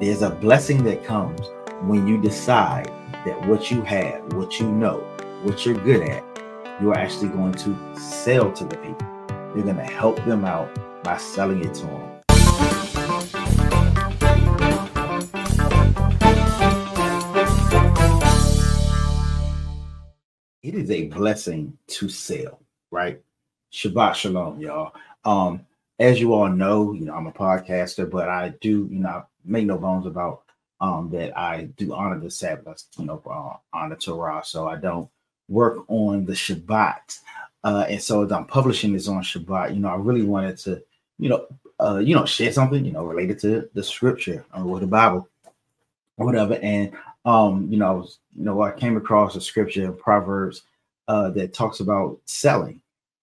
there's a blessing that comes when you decide that what you have, what you know, what you're good at, you're actually going to sell to the people. You're going to help them out by selling it to them. It is a blessing to sell, right? Shabbat shalom, y'all. Um, as you all know, you know, I'm a podcaster, but I do, you know, make no bones about um, that I do honor the Sabbath, you know, uh, honor Torah. So I don't work on the Shabbat. Uh, and so as I'm publishing this on Shabbat, you know, I really wanted to, you know, uh, you know, share something, you know, related to the scripture or the Bible or whatever. And um, you know, I was, you know, I came across a scripture in Proverbs uh that talks about selling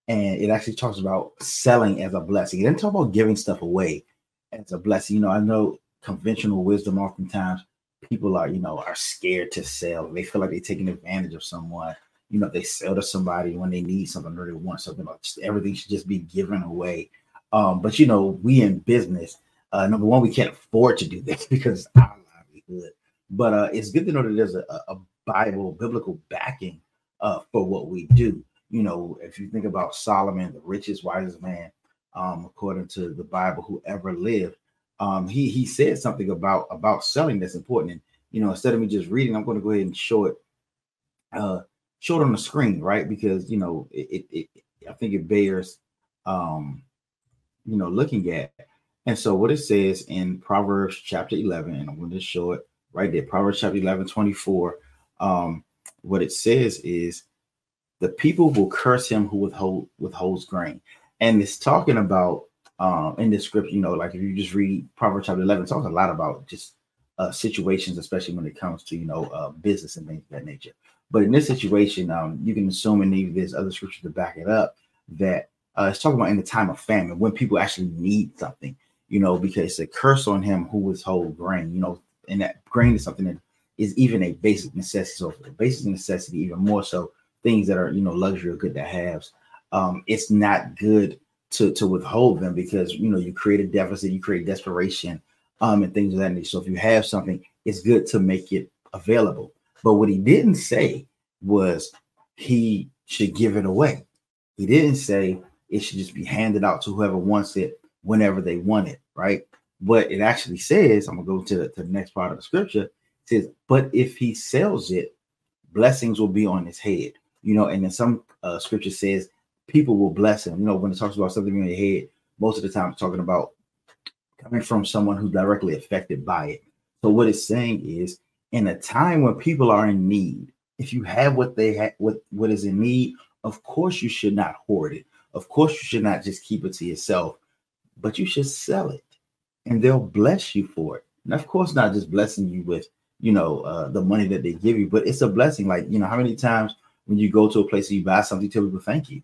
and it actually talks about selling as a blessing. It doesn't talk about giving stuff away as a blessing. You know, I know conventional wisdom oftentimes people are, you know, are scared to sell. They feel like they're taking advantage of someone. You know, they sell to somebody when they need something or they want something. Like everything should just be given away. Um, but you know, we in business, uh, number one, we can't afford to do this because it's our livelihood. But uh, it's good to know that there's a, a Bible, biblical backing uh, for what we do you know, if you think about Solomon, the richest, wisest man, um, according to the Bible, who ever lived, um, he he said something about about selling that's important. And you know, instead of me just reading, I'm going to go ahead and show it, uh, show it on the screen, right? Because you know, it, it, it I think it bears, um, you know, looking at. And so, what it says in Proverbs chapter 11, and I'm going to show it right there, Proverbs chapter 11, 24. Um, what it says is the people will curse him who withhold withholds grain. And it's talking about um in this scripture, you know, like if you just read Proverbs chapter 11, it talks a lot about just uh situations, especially when it comes to you know uh business and things of that nature. But in this situation, um, you can assume and maybe there's other scriptures to back it up that uh, it's talking about in the time of famine when people actually need something, you know, because it's a curse on him who withhold grain, you know, and that grain is something that is even a basic necessity. So, basic necessity, even more so things that are you know luxury or good to haves um it's not good to to withhold them because you know you create a deficit you create desperation um and things of that nature. So if you have something it's good to make it available. But what he didn't say was he should give it away. He didn't say it should just be handed out to whoever wants it whenever they want it right? But it actually says i'm gonna go to the, to the next part of the scripture says but if he sells it blessings will be on his head you know, and then some uh, scripture says people will bless him. You know, when it talks about something in your head, most of the time it's talking about coming from someone who's directly affected by it. So what it's saying is, in a time when people are in need, if you have what they have, what what is in need, of course you should not hoard it. Of course you should not just keep it to yourself, but you should sell it, and they'll bless you for it. And of course, not just blessing you with you know uh, the money that they give you, but it's a blessing. Like you know, how many times when you go to a place and you buy something, tell people thank you.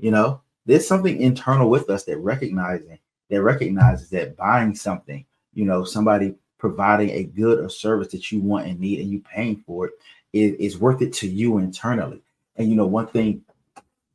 You know, there's something internal with us that recognizing that recognizes that buying something, you know, somebody providing a good or service that you want and need and you paying for it is, is worth it to you internally. And you know, one thing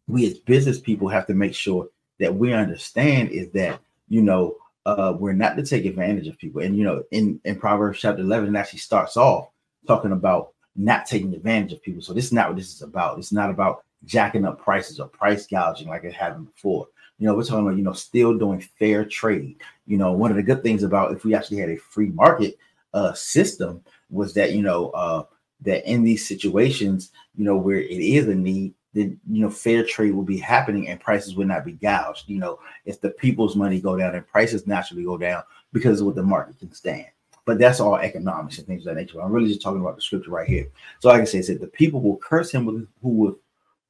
we as business people have to make sure that we understand is that you know uh, we're not to take advantage of people. And you know, in in Proverbs chapter 11, it actually starts off talking about not taking advantage of people. So this is not what this is about. It's not about jacking up prices or price gouging like it happened before. You know, we're talking about, you know, still doing fair trade. You know, one of the good things about if we actually had a free market uh, system was that, you know, uh, that in these situations, you know, where it is a need, then you know, fair trade will be happening and prices would not be gouged. You know, if the people's money go down and prices naturally go down because of what the market can stand. But that's all economics and things of that nature. I'm really just talking about the scripture right here. So, like I said, it said the people will curse him with who with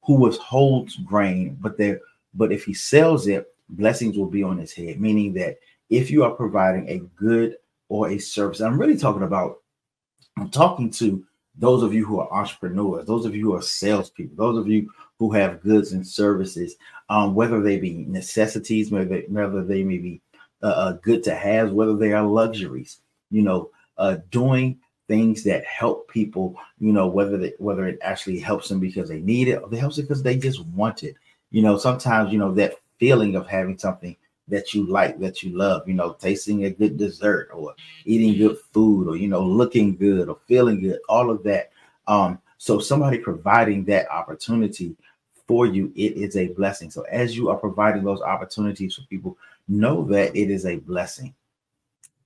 who withholds grain, but there, but if he sells it, blessings will be on his head. Meaning that if you are providing a good or a service, I'm really talking about, I'm talking to those of you who are entrepreneurs, those of you who are salespeople, those of you who have goods and services, um, whether they be necessities, whether they, whether they may be uh, uh good to have, whether they are luxuries you know, uh, doing things that help people, you know, whether they, whether it actually helps them because they need it or it helps it because they just want it. You know, sometimes, you know, that feeling of having something that you like, that you love, you know, tasting a good dessert or eating good food or, you know, looking good or feeling good, all of that. Um, so somebody providing that opportunity for you, it is a blessing. So as you are providing those opportunities for people, know that it is a blessing.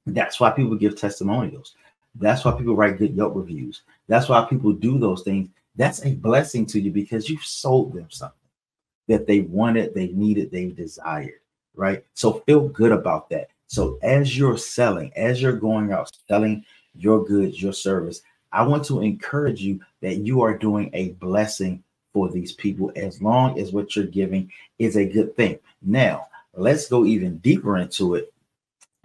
That's why people give testimonials. That's why people write good Yelp reviews. That's why people do those things. That's a blessing to you because you've sold them something that they wanted, they needed, they desired, right? So feel good about that. So as you're selling, as you're going out selling your goods, your service, I want to encourage you that you are doing a blessing for these people as long as what you're giving is a good thing. Now, let's go even deeper into it.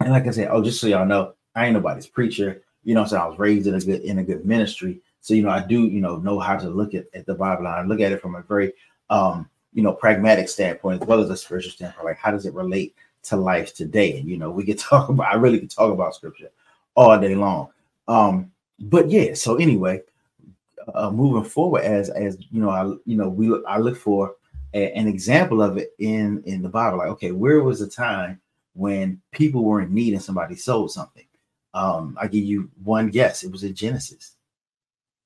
And like I said, oh, just so y'all know, I ain't nobody's preacher. You know, so I was raised in a good in a good ministry. So you know, I do you know know how to look at, at the Bible. I look at it from a very um you know pragmatic standpoint as well as a spiritual standpoint. Like how does it relate to life today? And you know, we could talk about. I really could talk about scripture all day long. Um, but yeah. So anyway, uh, moving forward as as you know, I you know we I look for a, an example of it in in the Bible. Like, okay, where was the time when people were in need and somebody sold something? Um, I give you one guess. It was in Genesis.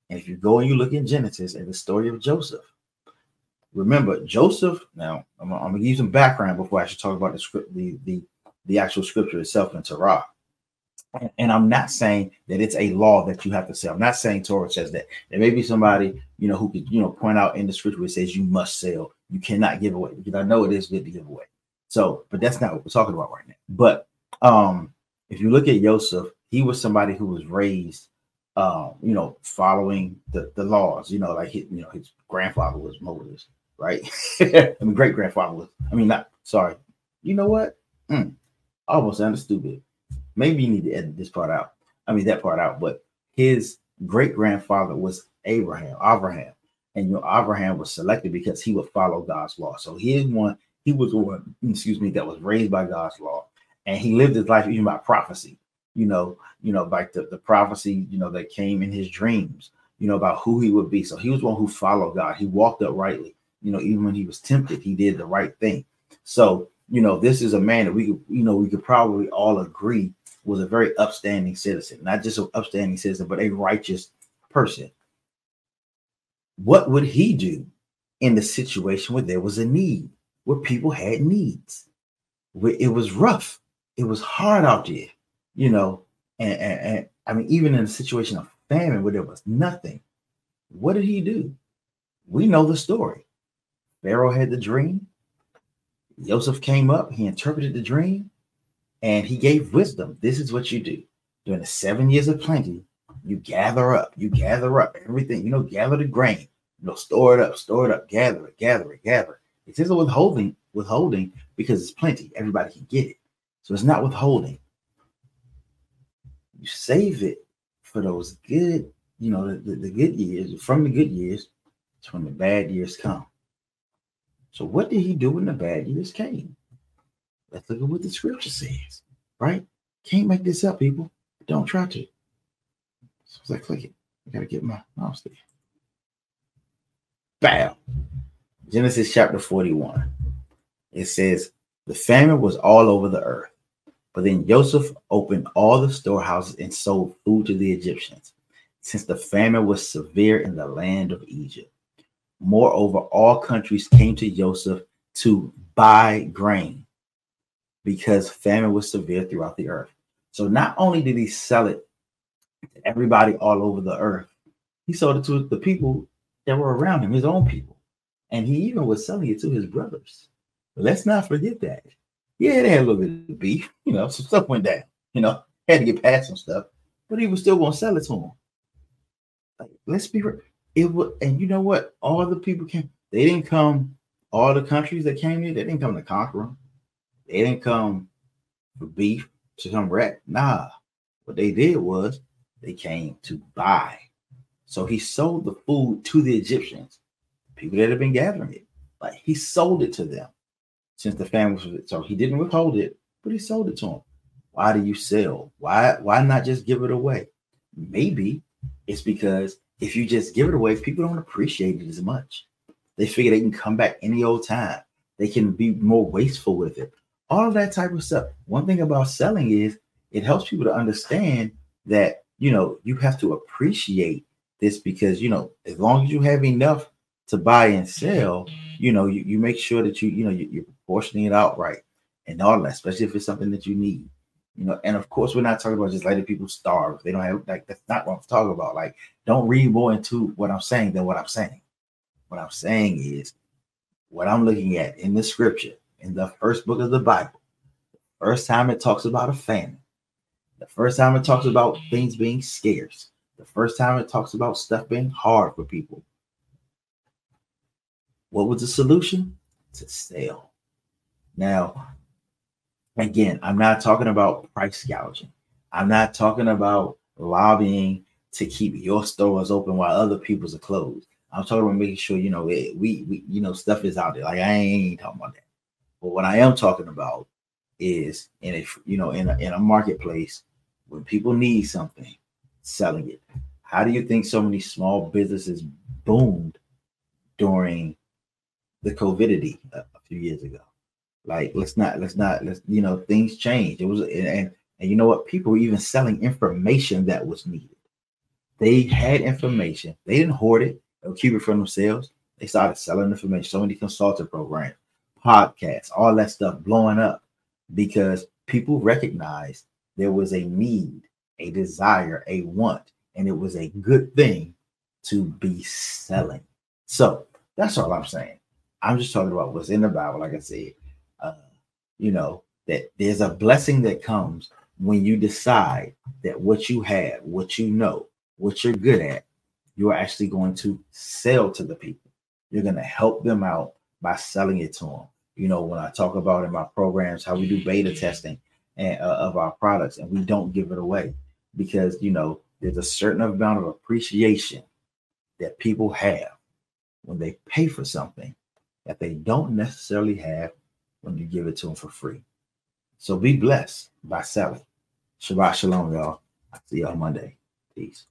And if you go and you look in Genesis and the story of Joseph, remember Joseph. Now I'm, I'm, gonna give you some background before I should talk about the script, the the the actual scripture itself in Torah. And I'm not saying that it's a law that you have to say. I'm not saying Torah says that. There may be somebody, you know, who could, you know, point out in the scripture where it says you must sell, you cannot give away, because I know it is good to give away. So, but that's not what we're talking about right now. But um, if you look at Joseph, he was somebody who was raised, um, you know, following the, the laws. You know, like his, you know, his grandfather was Moses, right? I mean, great grandfather was. I mean, not sorry. You know what? Mm, almost sounded stupid maybe you need to edit this part out. I mean that part out, but his great grandfather was Abraham, Abraham, and you know Abraham was selected because he would follow God's law. So he one, he was one, excuse me, that was raised by God's law, and he lived his life even by prophecy. You know, you know, like the, the prophecy, you know, that came in his dreams, you know, about who he would be. So he was one who followed God. He walked uprightly. You know, even when he was tempted, he did the right thing. So, you know, this is a man that we could, you know, we could probably all agree was a very upstanding citizen, not just an upstanding citizen, but a righteous person. What would he do in the situation where there was a need, where people had needs, where it was rough, it was hard out there, you know? And, and, and I mean, even in a situation of famine where there was nothing, what did he do? We know the story. Pharaoh had the dream. Joseph came up, he interpreted the dream, and he gave wisdom. This is what you do during the seven years of plenty. You gather up, you gather up everything, you know, gather the grain, you know, store it up, store it up, gather it, gather it, gather it. It isn't withholding, withholding because it's plenty. Everybody can get it. So it's not withholding. You save it for those good, you know, the, the, the good years, from the good years when the bad years come. So what did he do when the bad years came? Let's look at what the scripture says, right? Can't make this up, people. Don't try to. So as I click it, I gotta get my mouse there. Bam. Genesis chapter 41. It says, The famine was all over the earth. But then Joseph opened all the storehouses and sold food to the Egyptians, since the famine was severe in the land of Egypt. Moreover, all countries came to Joseph to buy grain because famine was severe throughout the earth. So not only did he sell it to everybody all over the earth, he sold it to the people that were around him, his own people. And he even was selling it to his brothers. Let's not forget that. Yeah, they had a little bit of beef, you know, some stuff went down, you know, had to get past some stuff, but he was still going to sell it to them. Like, let's be real. It was, and you know what? All the people came, they didn't come, all the countries that came here, they didn't come to conquer them. They didn't come for beef to come wreck. Nah, what they did was they came to buy. So he sold the food to the Egyptians, people that had been gathering it. Like he sold it to them since the family was. So he didn't withhold it, but he sold it to him. Why do you sell? Why why not just give it away? Maybe it's because if you just give it away, people don't appreciate it as much. They figure they can come back any old time. They can be more wasteful with it all of that type of stuff. One thing about selling is it helps people to understand that you know you have to appreciate this because you know as long as you have enough to buy and sell, you know you, you make sure that you you know you, you're proportioning it out right and all that, especially if it's something that you need. You know, and of course, we're not talking about just letting people starve. They don't have like that's not what I'm talking about. Like, don't read more into what I'm saying than what I'm saying. What I'm saying is what I'm looking at in the scripture, in the first book of the Bible. First time it talks about a famine. The first time it talks about things being scarce. The first time it talks about stuff being hard for people. What was the solution? To sell. Now, Again, I'm not talking about price gouging. I'm not talking about lobbying to keep your stores open while other people's are closed. I'm talking about making sure you know it, we we you know stuff is out there. Like I ain't talking about that. But what I am talking about is in a you know in a, in a marketplace when people need something, selling it. How do you think so many small businesses boomed during the COVIDity a, a few years ago? Like let's not let's not let's you know things change. It was and and, you know what? People were even selling information that was needed. They had information. They didn't hoard it or keep it for themselves. They started selling information. So many consulting programs, podcasts, all that stuff blowing up because people recognized there was a need, a desire, a want, and it was a good thing to be selling. So that's all I'm saying. I'm just talking about what's in the Bible, like I said uh, you know, that there's a blessing that comes when you decide that what you have, what you know, what you're good at, you're actually going to sell to the people. You're going to help them out by selling it to them. You know, when I talk about in my programs how we do beta testing and, uh, of our products and we don't give it away because, you know, there's a certain amount of appreciation that people have when they pay for something that they don't necessarily have when you give it to them for free. So be blessed by selling. Shabbat shalom, y'all. See y'all Monday. Peace.